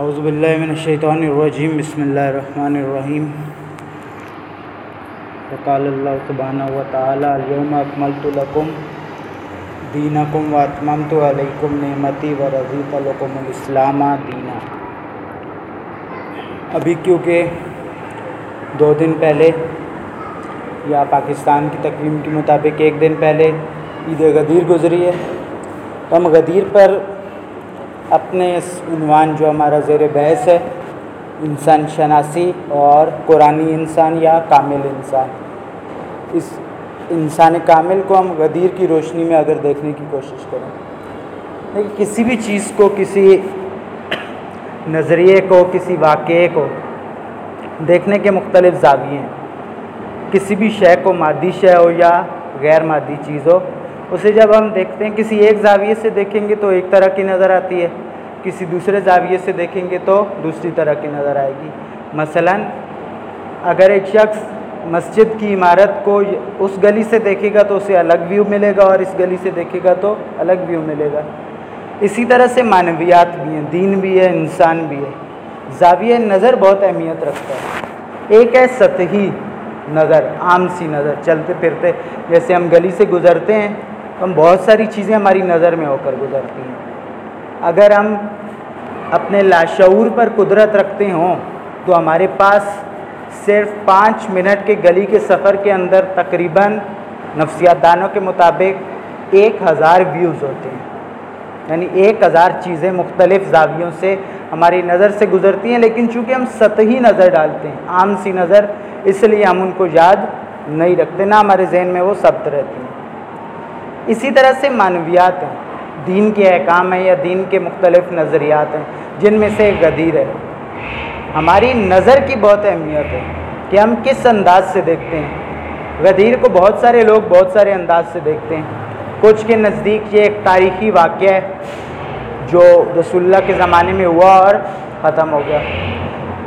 اعوذ باللہ من الشیطان الرجیم، بسم اللہ الرحمن الرحیم. وقال اللہ سبحانہ و تعالی اليوم اکملت لکم دینکم و اتممت علیکم نعمتی و رضیت لکم الاسلام دینا. ابھی کیونکہ دو دن پہلے یا پاکستان کی تقویم کے مطابق ایک دن پہلے عید غدیر گزری ہے۔ ہم غدیر پر اپنے اس عنوان جو ہمارا زیر بحث ہے، انسان شناسی اور قرآن انسان یا کامل انسان۔ اس انسان کامل کو ہم غدیر کی روشنی میں اگر دیکھنے کی کوشش کریں۔ لیکن کسی بھی چیز کو، کسی نظریے کو، کسی واقعے کو دیکھنے کے مختلف زاویے ہیں۔ کسی بھی شے کو مادی شے ہو یا غیر مادی چیز ہو، اسے جب ہم دیکھتے ہیں، کسی ایک زاویے سے دیکھیں گے تو ایک طرح کی نظر آتی ہے۔ کسی دوسرے زاویے سے دیکھیں گے تو دوسری طرح کی نظر آئے گی۔ مثلا اگر ایک شخص مسجد کی عمارت کو اس گلی سے دیکھے گا تو اسے الگ ویو ملے گا اور اس گلی سے دیکھے گا تو الگ ویو ملے گا۔ اسی طرح سے معنویات بھی ہیں، دین بھی ہے، انسان بھی ہے۔ زاویہ نظر بہت اہمیت رکھتا ہے۔ ایک ہے سطحی نظر، عام سی نظر، چلتے پھرتے۔ جیسے ہم گلی سے گزرتے ہیں، ہم بہت ساری چیزیں ہماری نظر میں ہو کر گزرتی ہیں۔ اگر ہم اپنے لاشعور پر قدرت رکھتے ہوں تو ہمارے پاس صرف پانچ منٹ کے گلی کے سفر کے اندر تقریباً نفسیات دانوں کے مطابق ایک ہزار ویوز ہوتے ہیں۔ یعنی ایک ہزار چیزیں مختلف زاویوں سے ہماری نظر سے گزرتی ہیں، لیکن چونکہ ہم سطحی نظر ڈالتے ہیں، عام سی نظر، اس لیے ہم ان کو یاد نہیں رکھتے، نہ ہمارے ذہن میں وہ ثبت رہتی ہیں۔ اسی طرح سے معنویات ہیں۔ دین کے احکام ہیں یا دین کے مختلف نظریات ہیں، جن میں سے ایک غدیر ہے۔ ہماری نظر کی بہت اہمیت ہے کہ ہم کس انداز سے دیکھتے ہیں۔ غدیر کو بہت سارے لوگ بہت سارے انداز سے دیکھتے ہیں۔ کچھ کے نزدیک یہ ایک تاریخی واقعہ ہے جو رسول اللہ کے زمانے میں ہوا اور ختم ہو گیا۔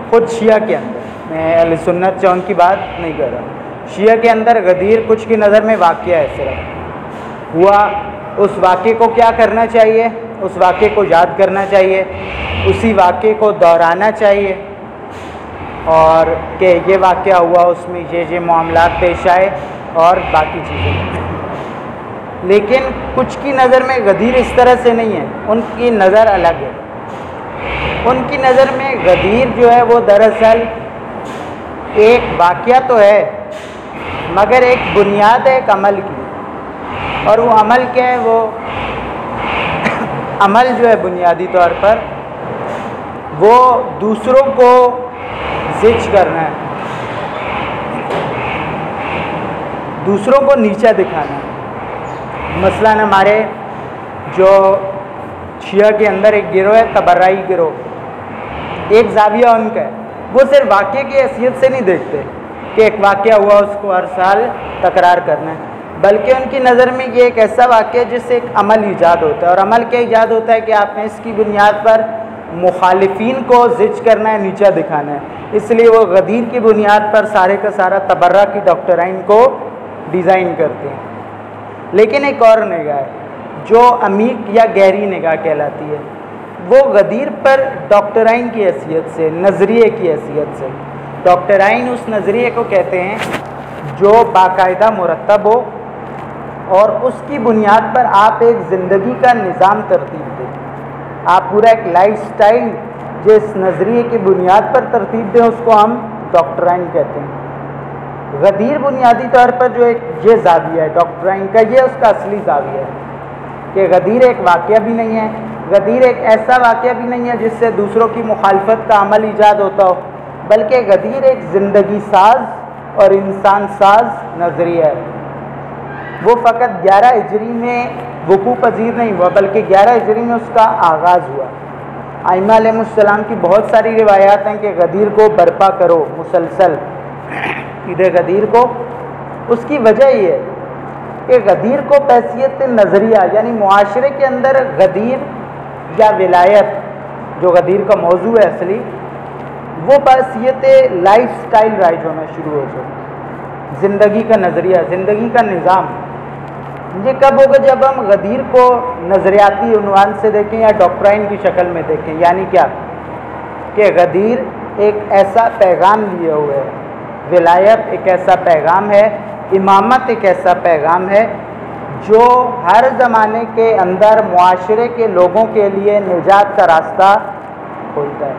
خود شیعہ کے اندر۔ میں علیہ سنت چون کی بات نہیں کر رہا شیعہ کے اندر غدیر کچھ کی نظر میں واقعہ ہے صرف۔ ہوا اس واقعے کو کیا کرنا چاہیے؟ اس واقعے کو یاد کرنا چاہیے، اسی واقعے کو دہرانا چاہیے۔ اور کہ یہ واقعہ ہوا، اس میں یہ یہ معاملات پیش آئے اور باقی چیزیں۔ لیکن کچھ کی نظر میں غدیر اس طرح سے نہیں ہے، ان کی نظر الگ ہے۔ ان کی نظر میں غدیر جو ہے، وہ دراصل ایک واقعہ تو ہے، مگر ایک بنیاد ہے ایک عمل کی۔ اور وہ عمل کیا ہے؟ وہ عمل جو ہے بنیادی طور پر وہ دوسروں کو زچ کرنا ہے، دوسروں کو نیچا دکھانا ہے۔ مثلاً ہمارے جو شیعہ کے اندر ایک گروہ ہے تبرائی گروہ۔ ایک زاویہ ان کا ہے۔ وہ صرف واقعے کی حیثیت سے نہیں دیکھتے کہ ایک واقعہ ہوا، اس کو ہر سال تکرار کرنا ہے۔ بلکہ ان کی نظر میں یہ ایک ایسا واقعہ جس سے ایک عمل ایجاد ہوتا ہے اور عمل کیا ایجاد ہوتا ہے کہ آپ نے اس کی بنیاد پر مخالفین کو زچ کرنا ہے، نیچا دکھانا ہے۔ اس لیے وہ غدیر کی بنیاد پر سارے کا سارا تبرہ کی ڈاکٹرائن کو ڈیزائن کرتے ہیں۔ لیکن ایک اور نگاہ ہے، جو عمیق یا گہری نگاہ کہلاتی ہے۔ وہ غدیر پر ڈاکٹرائن کی حیثیت سے، نظریے کی حیثیت سے۔ ڈاکٹرائن اس نظریے کو کہتے ہیں جو باقاعدہ مرتب ہو اور اس کی بنیاد پر آپ ایک زندگی کا نظام ترتیب دیں۔ آپ پورا ایک لائف سٹائل جس نظریے کی بنیاد پر ترتیب دیں، اس کو ہم ڈاکٹرائن کہتے ہیں۔ غدیر بنیادی طور پر جو ایک یہ زاویہ ہے، ڈاکٹرائن کا یہ اس کا اصلی زاویہ ہے کہ غدیر ایک واقعہ بھی نہیں ہے، غدیر ایک ایسا واقعہ بھی نہیں ہے جس سے دوسروں کی مخالفت کا عمل ایجاد ہوتا ہو، بلکہ غدیر ایک زندگی ساز اور انسان ساز نظریہ ہے۔ وہ فقط گیارہ اجری میں وقوع پذیر نہیں ہوا، بلکہ گیارہ اجری میں اس کا آغاز ہوا۔ آئمہ علیہ السلام کی بہت ساری روایات ہیں کہ غدیر کو برپا کرو، مسلسل۔ عید غدیر کو، اس کی وجہ یہ ہے کہ غدیر کو پیسیت نظریہ یعنی معاشرے کے اندر غدیر یا ولایت، جو غدیر کا موضوع ہے اصلی، وہ بحثیت لائف سٹائل رائج ہونا شروع ہو جائے زندگی کا نظریہ، زندگی کا نظام۔ یہ کب ہوگا جب ہم غدیر کو نظریاتی عنوان سے دیکھیں یا ڈاکٹرائن کی شکل میں دیکھیں؟ یعنی کیا؟ کہ غدیر ایک ایسا پیغام لیے ہوئے ہے ولایت ایک ایسا پیغام ہے، امامت ایک ایسا پیغام ہے، جو ہر زمانے کے اندر معاشرے کے لوگوں کے لیے نجات کا راستہ کھولتا ہے۔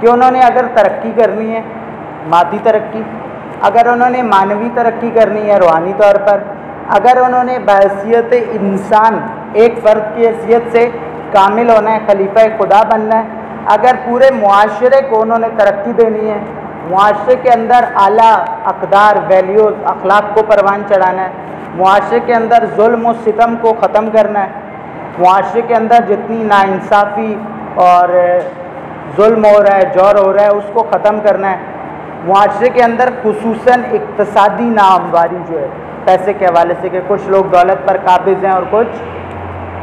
کہ انہوں نے اگر ترقی کرنی ہے، مادی ترقی، اگر انہوں نے مانوی ترقی کرنی ہے، روحانی طور پر اگر انہوں نے بحثیت انسان ایک فرد کی حیثیت سے کامل ہونا ہے، خلیفہ خدا بننا ہے، اگر پورے معاشرے کو انہوں نے ترقی دینی ہے، معاشرے کے اندر اعلیٰ اقدار ویلیوز اخلاق کو پروان چڑھانا ہے، معاشرے کے اندر ظلم و ستم کو ختم کرنا ہے، معاشرے کے اندر جتنی ناانصافی اور ظلم ہو رہا ہے، جور ہو رہا ہے، اس کو ختم کرنا ہے، معاشرے کے اندر خصوصاً اقتصادی نامواری جو ہے پیسے کے حوالے سے کہ کچھ لوگ دولت پر قابض ہیں اور کچھ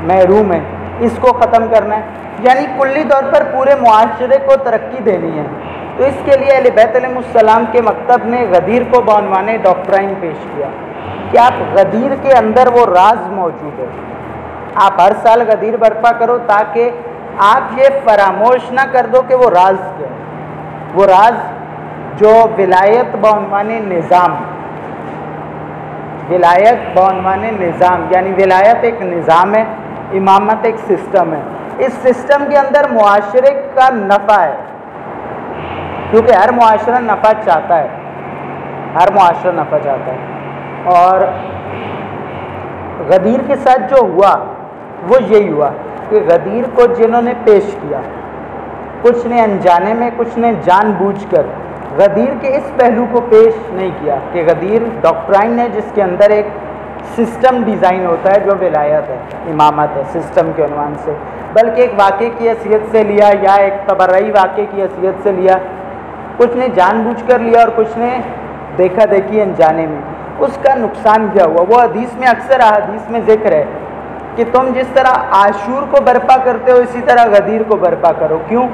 محروم ہیں۔ اس کو ختم کرنا ہے۔ یعنی کلی طور پر پورے معاشرے کو ترقی دینی ہے۔ تو اس کے لیے علیہ بیت علیہ السلام کے مکتب نے غدیر کو بعنوان ڈاکٹرائن پیش کیا۔ کہ آپ غدیر کے اندر وہ راز موجود ہے۔ آپ ہر سال غدیر برپا کرو تاکہ آپ یہ فراموش نہ کر دو کہ وہ راز کیا وہ راز جو ولایت بعنوان نظام ولایت بعنوان نظام یعنی ولایت ایک نظام ہے، امامت ایک سسٹم ہے۔ اس سسٹم کے اندر معاشرے کا نفع ہے۔ کیونکہ ہر معاشرہ نفع چاہتا ہے۔ ہر معاشرہ نفع چاہتا ہے۔ اور غدیر کے ساتھ جو ہوا، وہ یہی ہوا کہ غدیر کو جنہوں نے پیش کیا، کچھ نے انجانے میں، کچھ نے جان بوجھ کر غدیر کے اس پہلو کو پیش نہیں کیا کہ غدیر ڈاکٹرائن ہے جس کے اندر ایک سسٹم ڈیزائن ہوتا ہے جو ولایت ہے، امامت ہے سسٹم کے عنوان سے۔ بلکہ ایک واقعے کی حیثیت سے لیا یا ایک تبرئی واقعے کی حیثیت سے لیا۔ کچھ نے جان بوجھ کر لیا اور کچھ نے دیکھا دیکھی انجانے میں۔ اس کا نقصان کیا ہوا؟ وہ حدیث میں اکثر حدیث میں ذکر ہے کہ تم جس طرح عاشور کو برپا کرتے ہو، اسی طرح غدیر کو برپا کرو۔ کیوں؟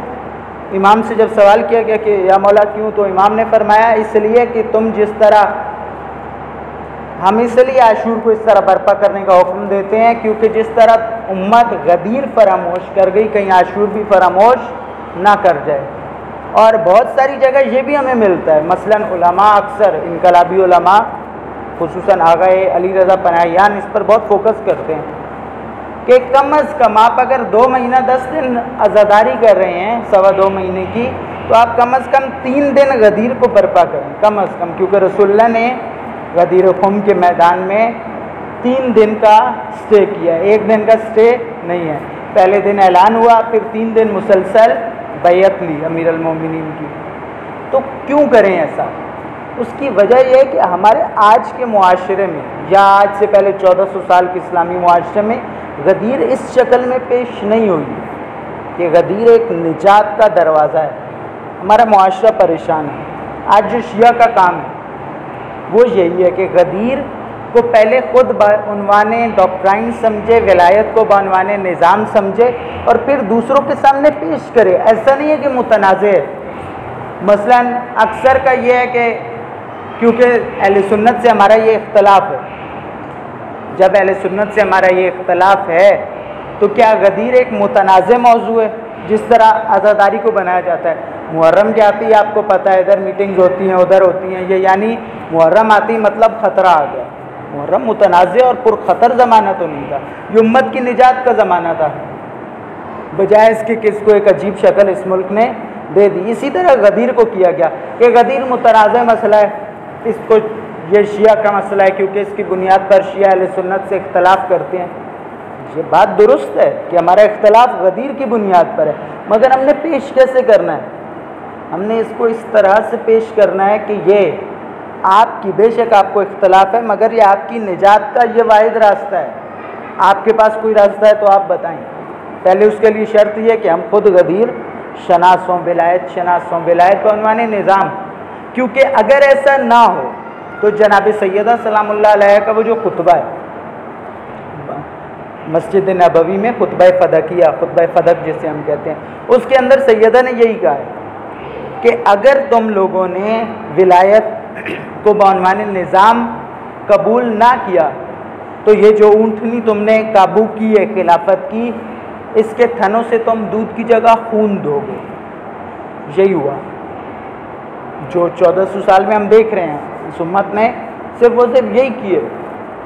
امام سے جب سوال کیا گیا کہ یا مولا کیوں تو امام نے فرمایا اس لیے کہ تم جس طرح ہم اس لیے عاشور کو اس طرح برپا کرنے کا حکم دیتے ہیں، کیونکہ جس طرح امت غدیر فراموش کر گئی کہیں عاشور بھی فراموش نہ کر جائے۔ اور بہت ساری جگہ یہ بھی ہمیں ملتا ہے۔ مثلا علماء اکثر، انقلابی علماء، خصوصاً آگاہ علی رضا پناہیان اس پر بہت فوکس کرتے ہیں۔ کہ کم از کم آپ اگر دو مہینہ دس دن عزاداری کر رہے ہیں، سوا دو مہینے کی، تو آپ کم از کم تین دن غدیر کو برپا کریں۔ کم از کم، کیونکہ رسول اللہ نے غدیر خم کے میدان میں تین دن کا سٹے کیا ایک دن کا سٹے نہیں ہے۔ پہلے دن اعلان ہوا، پھر تین دن مسلسل بیعت لی امیر المومنین کی۔ تو کیوں کریں ایسا؟ اس کی وجہ یہ ہے کہ ہمارے آج کے معاشرے میں، یا آج سے پہلے چودہ سو سال کے اسلامی معاشرے میں، غدیر اس شکل میں پیش نہیں ہوئی کہ غدیر ایک نجات کا دروازہ ہے۔ ہمارا معاشرہ پریشان ہے۔ آج جو شیعہ کا کام ہے، وہ یہی ہے کہ غدیر کو پہلے خود عنوان ڈاکٹرائن سمجھے، ولایت کو بعنوان نظام سمجھے اور پھر دوسروں کے سامنے پیش کرے۔ ایسا نہیں ہے کہ متنازع ہے۔ مثلا اکثر کا یہ ہے کہ کیونکہ اہل سنت سے ہمارا یہ اختلاف ہے۔ جب اہل سنت سے ہمارا یہ اختلاف ہے، تو کیا غدیر ایک متنازع موضوع ہے، جس طرح آزاداری کو بنایا جاتا ہے؟ محرم کیا آتی ہے آپ کو پتہ ہے، ادھر میٹنگز ہوتی ہیں، ادھر ہوتی ہیں، یہ یعنی محرم آتی مطلب خطرہ آ گیا۔ محرم متنازع اور پرخطر زمانہ تو نہیں تھا، یہ امت کی نجات کا زمانہ تھا۔ بجائے اس کے کس کو ایک عجیب شکل اس ملک نے دے دی۔ اسی طرح غدیر کو کیا گیا۔ کہ غدیر متنازع مسئلہ ہے۔ اس کو یہ شیعہ کا مسئلہ ہے کیونکہ اس کی بنیاد پر شیعہ علیہ سنت سے اختلاف کرتے ہیں۔ یہ بات درست ہے کہ ہمارا اختلاف غدیر کی بنیاد پر ہے، مگر ہم نے پیش کیسے کرنا ہے؟ ہم نے اس کو اس طرح سے پیش کرنا ہے کہ یہ آپ کی بے شک آپ کو اختلاف ہے، مگر یہ آپ کی نجات کا یہ واحد راستہ ہے۔ آپ کے پاس کوئی راستہ ہے تو آپ بتائیں۔ پہلے اس کے لیے شرط یہ کہ ہم خود غدیر، شناسوں ولایت شناسوں ولایت کو عنوان نظام۔ کیونکہ اگر ایسا نہ ہو، تو جناب سیدہ سلام اللہ علیہ کا وہ جو خطبہ ہے، مسجد نبوی میں خطبہ فدقیہ خطبہ فدق جسے ہم کہتے ہیں، اس کے اندر سیدہ نے یہی کہا ہے کہ اگر تم لوگوں نے ولایت کو بعنوان نظام قبول نہ کیا، تو یہ جو اونٹنی تم نے قابو کی ہے خلافت کی، اس کے تھنوں سے تم دودھ کی جگہ خون دو گے۔ یہی ہوا۔ جو چودہ سو سال میں ہم دیکھ رہے ہیں اس امت نے، صرف وہ صرف یہی کیے،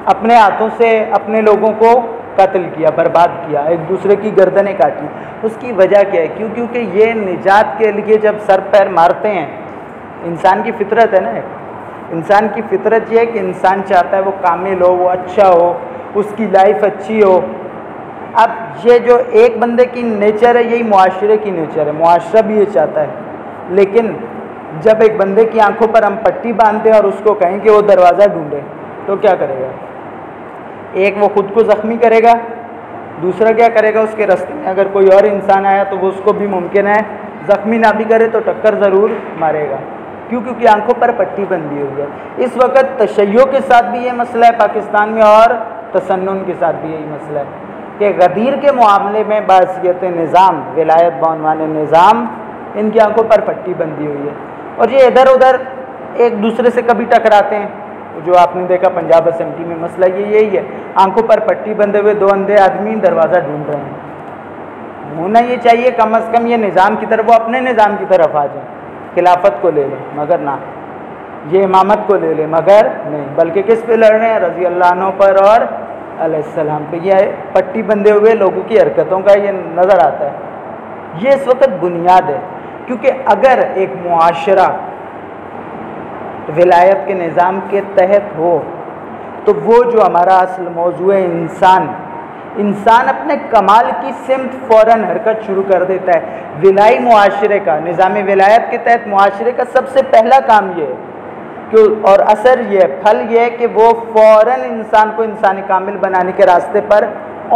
اپنے ہاتھوں سے اپنے لوگوں کو قتل کیا، برباد کیا، ایک دوسرے کی گردنیں کاٹی۔ اس کی وجہ کیا ہے؟ کیوں؟ کیونکہ یہ نجات کے لیے جب سر پیر مارتے ہیں، انسان کی فطرت ہے نا انسان کی فطرت یہ ہے کہ انسان چاہتا ہے وہ کامل ہو، وہ اچھا ہو، اس کی لائف اچھی ہو۔ اب یہ جو ایک بندے کی نیچر ہے، یہی معاشرے کی نیچر ہے۔ معاشرہ بھی یہ چاہتا ہے، لیکن جب ایک بندے کی آنکھوں پر ہم پٹی باندھتے ہیں اور اس کو کہیں کہ وہ دروازہ ڈھونڈے، تو کیا کرے گا؟ ایک وہ خود کو زخمی کرے گا، دوسرا کیا کرے گا؟ اس کے رستے میں اگر کوئی اور انسان آیا تو وہ اس کو بھی ممکن ہے زخمی نہ بھی کرے تو ٹکر ضرور مارے گا، کیوں؟ کیونکہ آنکھوں پر پٹی بندی ہوئی ہے۔ اس وقت تشیعوں کے ساتھ بھی یہ مسئلہ ہے، پاکستان میں اور تسنن کے ساتھ بھی یہی مسئلہ ہے کہ غدیر کے معاملے میں باصیت نظام، ولایت بعنوان نظام، ان کی آنکھوں پر پٹی بندی ہوئی ہے۔ اور یہ ادھر ادھر ایک دوسرے سے کبھی ٹکراتے ہیں۔ جو آپ نے دیکھا پنجاب اسمبلی میں مسئلہ یہ یہی ہے۔ آنکھوں پر پٹی بندے ہوئے دو اندھے آدمی دروازہ ڈھونڈ رہے ہیں۔ ہونا یہ چاہیے کم از کم یہ نظام کی طرف، وہ اپنے نظام کی طرف آ جائیں۔ خلافت کو لے لیں، مگر نہ۔ یہ امامت کو لے لیں، مگر نہیں۔ بلکہ کس پہ لڑ رہے ہیں؟ رضی اللہ عنہ پر اور علیہ السلام پہ۔ یہ پٹی بندے ہوئے لوگوں کی حرکتوں کا یہ نظر آتا ہے۔ یہ اس وقت بنیاد ہے۔ کیونکہ اگر ایک معاشرہ ولایت کے نظام کے تحت ہو، تو وہ جو ہمارا اصل موضوع ہے، انسان انسان اپنے کمال کی سمت فوراً حرکت شروع کر دیتا ہے۔ ولائی معاشرے کا، نظام ولایت کے تحت معاشرے کا سب سے پہلا کام یہ ہے کہ، اور اثر یہ ہے، پھل یہ ہے کہ وہ فوراً انسان کو انسانی کامل بنانے کے راستے پر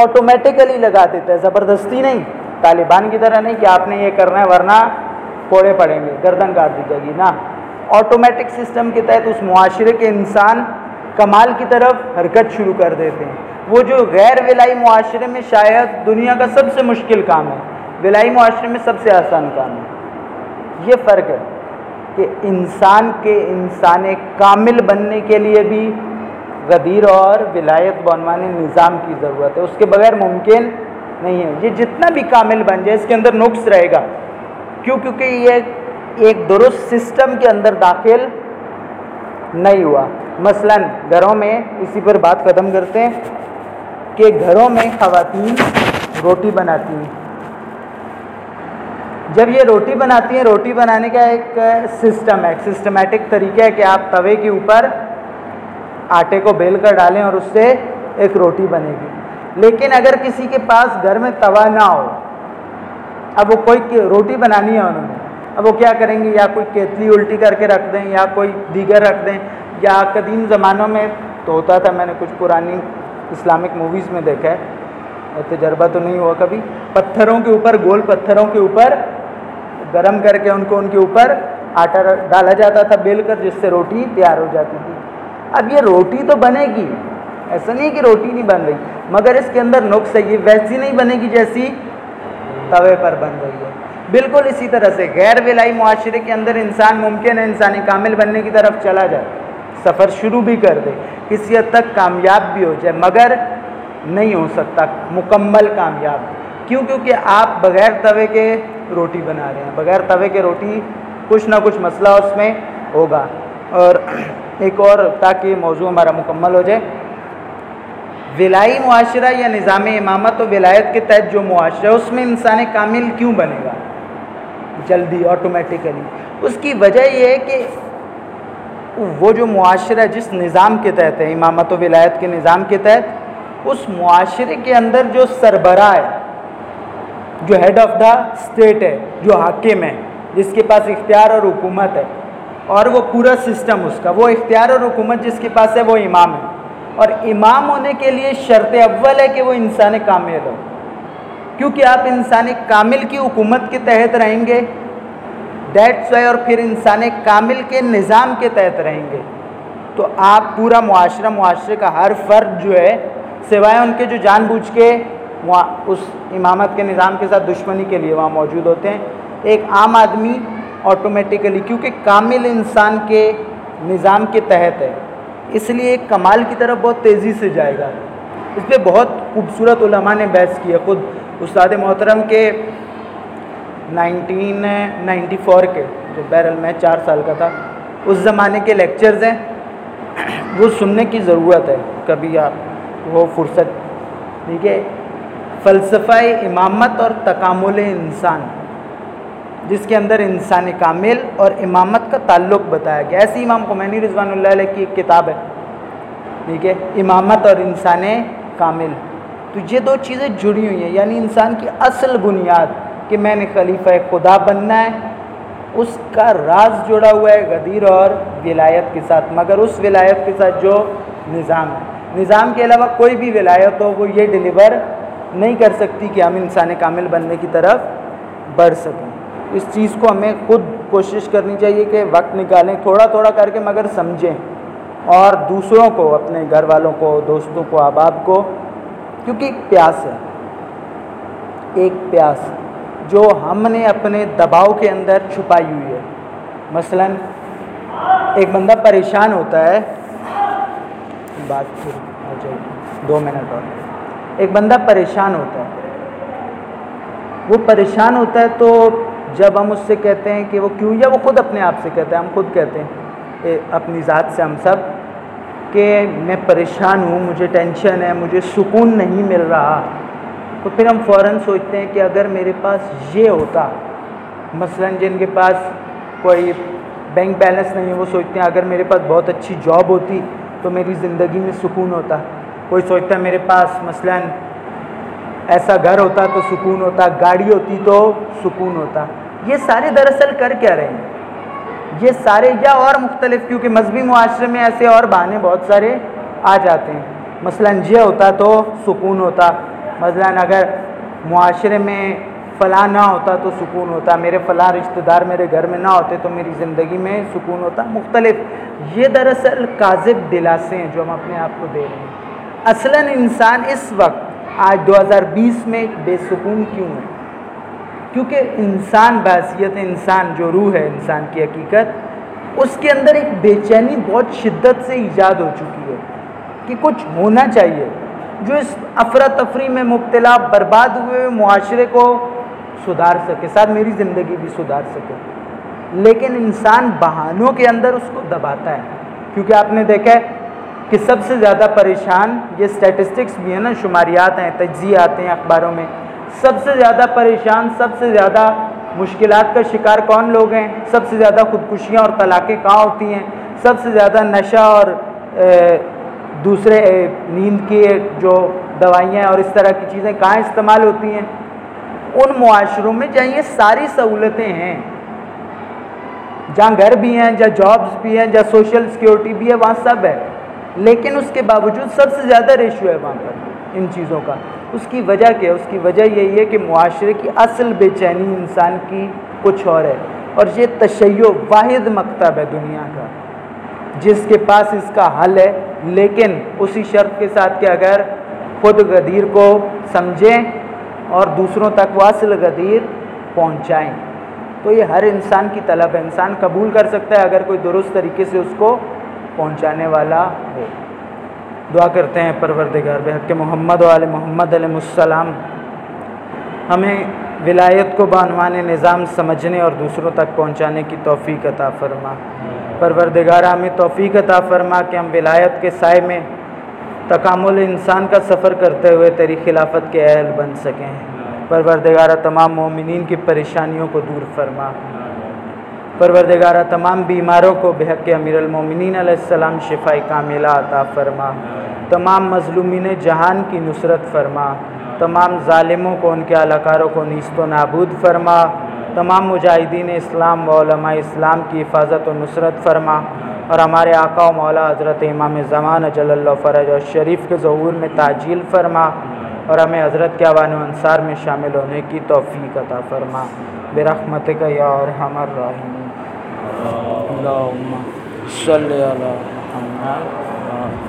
آٹومیٹیکلی لگا دیتا ہے۔ زبردستی نہیں، طالبان کی طرح نہیں کہ آپ نے یہ کرنا ہے، ورنہ کوڑے پڑیں گے، گردن کاٹ دی جائے گی۔ نا آٹومیٹک سسٹم کے تحت اس معاشرے کے انسان کمال کی طرف حرکت شروع کر دیتے ہیں۔ وہ جو غیر ولائی معاشرے میں شاید دنیا کا سب سے مشکل کام ہے، ولائی معاشرے میں سب سے آسان کام ہے۔ یہ فرق ہے کہ انسان کے انسان کامل بننے کے لیے بھی غدیر اور ولایت بعنوان نظام کی ضرورت ہے۔ اس کے بغیر ممکن نہیں ہے۔ یہ جتنا بھی کامل بن جائے، اس کے اندر نقص رہے گا۔ کیوں؟ کیونکہ یہ ایک درست سسٹم کے اندر داخل نہیں ہوا۔ مثلا گھروں میں اسی پر بات ختم کرتے ہیں کہ گھروں میں خواتین روٹی بناتی ہیں۔ جب یہ روٹی بناتی ہیں، روٹی بنانے کا ایک سسٹم ہے، سسٹمیٹک طریقہ ہے کہ آپ توے کے اوپر آٹے کو بیل کر ڈالیں اور اس سے ایک روٹی بنے گی۔ لیکن اگر کسی کے پاس گھر میں توا نہ ہو اب وہ کوئی روٹی بنانی ہے انہوں نے۔ اب وہ کیا کریں گے؟ یا کوئی کیتلی الٹی کر کے رکھ دیں، یا کوئی دیگر رکھ دیں۔ یا قدیم زمانوں میں تو ہوتا تھا، میں نے کچھ پرانی اسلامک موویز میں دیکھا ہے۔ تجربہ تو نہیں ہوا کبھی۔ پتھروں کے اوپر، گول پتھروں کے اوپر، گرم کر کے ان کو ان کے اوپر آٹا ڈالا جاتا تھا، بیل کر، جس سے روٹی تیار ہو جاتی تھی۔ اب یہ روٹی تو بنے گی، ایسا نہیں کہ روٹی نہیں بن رہی، مگر اس کے اندر نقص ہے۔ یہ ویسی نہیں بنے گی جیسی توے پر بن رہی ہے۔ بالکل اسی طرح سے غیر ولائی معاشرے کے اندر انسان ممکن ہے انسانی کامل بننے کی طرف چلا جائے۔ سفر شروع بھی کر دے، کسی حد تک کامیاب بھی ہو جائے، مگر نہیں ہو سکتا، مکمل کامیاب۔ کیوں؟ کیونکہ آپ بغیر توے کے روٹی بنا رہے ہیں، بغیر توے کے روٹی کچھ نہ کچھ مسئلہ اس میں ہوگا۔ اور ایک اور تاکہ موضوع ہمارا مکمل ہو جائے ولائی معاشرہ یا نظام امامت و ولایت کے تحت جو معاشرہ اس میں انسان کامل کیوں بنے گا؟ جلدی آٹومیٹیکلی اس کی وجہ یہ ہے کہ وہ جو معاشرہ جس نظام کے تحت ہے، امامت و ولایت کے نظام کے تحت، اس معاشرے کے اندر جو سربراہ ہے، جو ہیڈ آف دا اسٹیٹ ہے، جو حاکم ہے، جس کے پاس اختیار اور حکومت ہے، اور وہ پورا سسٹم اس کا، وہ اختیار اور حکومت جس کے پاس ہے، وہ امام ہے۔ اور امام ہونے کے لیے شرط اول ہے کہ وہ انسان کامل ہو۔ کیونکہ آپ انسان کامل کی حکومت کے تحت رہیں گے ڈیٹس وائی اور پھر انسان کامل کے نظام کے تحت رہیں گے۔ تو آپ پورا معاشرہ، معاشرے کا ہر فرد جو ہے، سوائے ان کے جو جان بوجھ کے اس امامت کے نظام کے ساتھ دشمنی کے لیے وہاں موجود ہوتے ہیں۔ ایک عام آدمی آٹومیٹیکلی کیونکہ کامل انسان کے نظام کے تحت ہے۔ اس لیے ایک کمال کی طرف بہت تیزی سے جائے گا۔ اس پہ بہت خوبصورت علماء نے بحث کی ہے۔ خود استاد محترم کے نائنٹین نائنٹی فور کے، جو بہرحال میں چار سال کا تھا، اس زمانے کے لیکچرز ہیں۔ وہ سننے کی ضرورت ہے۔ کبھی آپ وہ فرصت ٹھیک ہے فلسفہ امامت اور تکامل انسان۔ جس کے اندر انسان کامل اور امامت کا تعلق بتایا گیا۔ ایسی امام خمینی رضوان اللہ علیہ کی ایک کتاب ہے۔ ٹھیک ہے؟ امامت اور انسان کامل۔ تو یہ دو چیزیں جڑی ہوئی ہیں۔ یعنی انسان کی اصل بنیاد کہ میں نے خلیفہ خدا بننا ہے، اس کا راز جڑا ہوا ہے غدیر اور ولایت کے ساتھ۔ مگر اس ولایت کے ساتھ جو نظام ہے۔ نظام کے علاوہ کوئی بھی ولایت ہو، وہ یہ ڈلیور نہیں کر سکتی کہ ہم انسان کامل بننے کی طرف بڑھ سکیں۔ اس چیز کو ہمیں خود کوشش کرنی چاہیے کہ وقت نکالیں، تھوڑا تھوڑا کر کے مگر سمجھیں۔ اور دوسروں کو، اپنے گھر والوں کو، دوستوں کو، احباب کو، کیونکہ ایک پیاس ہے۔ ایک پیاس جو ہم نے اپنے دباؤ کے اندر چھپائی ہوئی ہے۔ مثلا، ایک بندہ پریشان ہوتا ہے۔ بات پھر ہو جائے گی۔ دو منٹ اور۔ ایک بندہ پریشان ہوتا ہے۔ وہ پریشان ہوتا ہے تو جب ہم اس سے کہتے ہیں کہ وہ کیوں یا وہ خود اپنے آپ سے کہتے ہیں ہم خود کہتے ہیں اپنی ذات سے ہم سب، کہ میں پریشان ہوں، مجھے ٹینشن ہے، مجھے سکون نہیں مل رہا۔ تو پھر ہم فوراً سوچتے ہیں کہ اگر میرے پاس یہ ہوتا، مثلا جن کے پاس کوئی بینک بیلنس نہیں ہے، وہ سوچتے ہیں اگر میرے پاس بہت اچھی جاب ہوتی تو میری زندگی میں سکون ہوتا۔ کوئی سوچتا ہے میرے پاس مثلا ایسا گھر ہوتا تو سکون ہوتا، گاڑی ہوتی تو سکون ہوتا۔ یہ سارے دراصل کر کیا رہے ہیں؟ یہ سارے یا اور مختلف، کیونکہ مذہبی معاشرے میں ایسے اور بہانے بہت سارے آ جاتے ہیں۔ مثلا یہ ہوتا تو سکون ہوتا، مثلا اگر معاشرے میں فلاں نہ ہوتا تو سکون ہوتا، میرے فلاں رشتہ دار میرے گھر میں نہ ہوتے تو میری زندگی میں سکون ہوتا۔ مختلف، یہ دراصل کاذب دلاسے ہیں جو ہم اپنے آپ کو دے رہے ہیں۔ اصلاً انسان اس وقت آج دو ہزار بیس میں بے سکون کیوں ہے؟ کیونکہ انسان بحثیت، انسان جو روح ہے، انسان کی حقیقت، اس کے اندر ایک بے چینی، بہت شدت سے ایجاد ہو چکی ہے کہ کچھ ہونا چاہیے جو اس افراتفری میں مبتلا، برباد ہوئے معاشرے کو سدھار سکے، ساتھ میری زندگی بھی سدھار سکے۔ لیکن انسان بہانوں کے اندر اس کو دباتا ہے۔ کیونکہ آپ نے دیکھا ہے کہ سب سے زیادہ پریشان یہ اسٹیٹسٹکس بھی ہیں نا، شماریات ہیں تجزیے آتے ہیں اخباروں میں۔ سب سے زیادہ پریشان، سب سے زیادہ مشکلات کا شکار کون لوگ ہیں؟ سب سے زیادہ خودکشیاں اور طلاقیں کہاں ہوتی ہیں؟ سب سے زیادہ نشہ اور دوسرے نیند کی جو دوائیاں اور اس طرح کی چیزیں کہاں استعمال ہوتی ہیں؟ ان معاشروں میں جہاں یہ ساری سہولتیں ہیں، جہاں گھر بھی ہیں، جہاں جابس بھی ہیں، جہاں سوشل سیکورٹی بھی ہے، وہاں سب ہے۔ لیکن اس کے باوجود سب سے زیادہ ریشو ہے وہاں پر، ان چیزوں کا۔ اس کی وجہ کیا اس کی وجہ یہی ہے کہ معاشرے کی اصل بے چینی انسان کی کچھ اور ہے۔ اور یہ تشیع واحد مکتب ہے دنیا کا، جس کے پاس اس کا حل ہے۔ لیکن اسی شرط کے ساتھ کہ اگر خود غدیر کو سمجھیں اور دوسروں تک وہ اصل غدیر پہنچائیں، تو یہ ہر انسان کی طلب ہے۔ انسان قبول کر سکتا ہے اگر کوئی درست طریقے سے اس کو پہنچانے والا ہو دعا کرتے ہیں پروردگار بحق محمد و علیہ محمد علیہ السلام۔ ہمیں ولایت کو بانوان نظام سمجھنے اور دوسروں تک پہنچانے کی توفیق عطا فرما۔ پروردگار، ہمیں توفیق عطا فرما کہ ہم ولایت کے سائے میں تکامل انسان کا سفر کرتے ہوئے تیری خلافت کے اہل بن سکیں۔ پروردگارہ تمام مومنین کی پریشانیوں کو دور فرما۔ پروردگارہ تمام بیماروں کو بحق امیر المومنین علیہ السلام شفائی کاملہ عطا فرما۔ تمام مظلومین جہان کی نصرت فرما۔ تمام ظالموں کو ان کے الاکاروں کو نیست و نابود فرما۔ تمام مجاہدین اسلام و علماء اسلام کی حفاظت و نصرت فرما۔ اور ہمارے آقا و مولا حضرت امام زمان جل اللہ فرج اور شریف کے ظہور میں تعجیل فرما۔ اور ہمیں حضرت کے عوان و انصار میں شامل ہونے کی توفیق عطا فرما۔ برحمت کا یا اور ہمر رحیم اللهم صلی اللہ محمد۔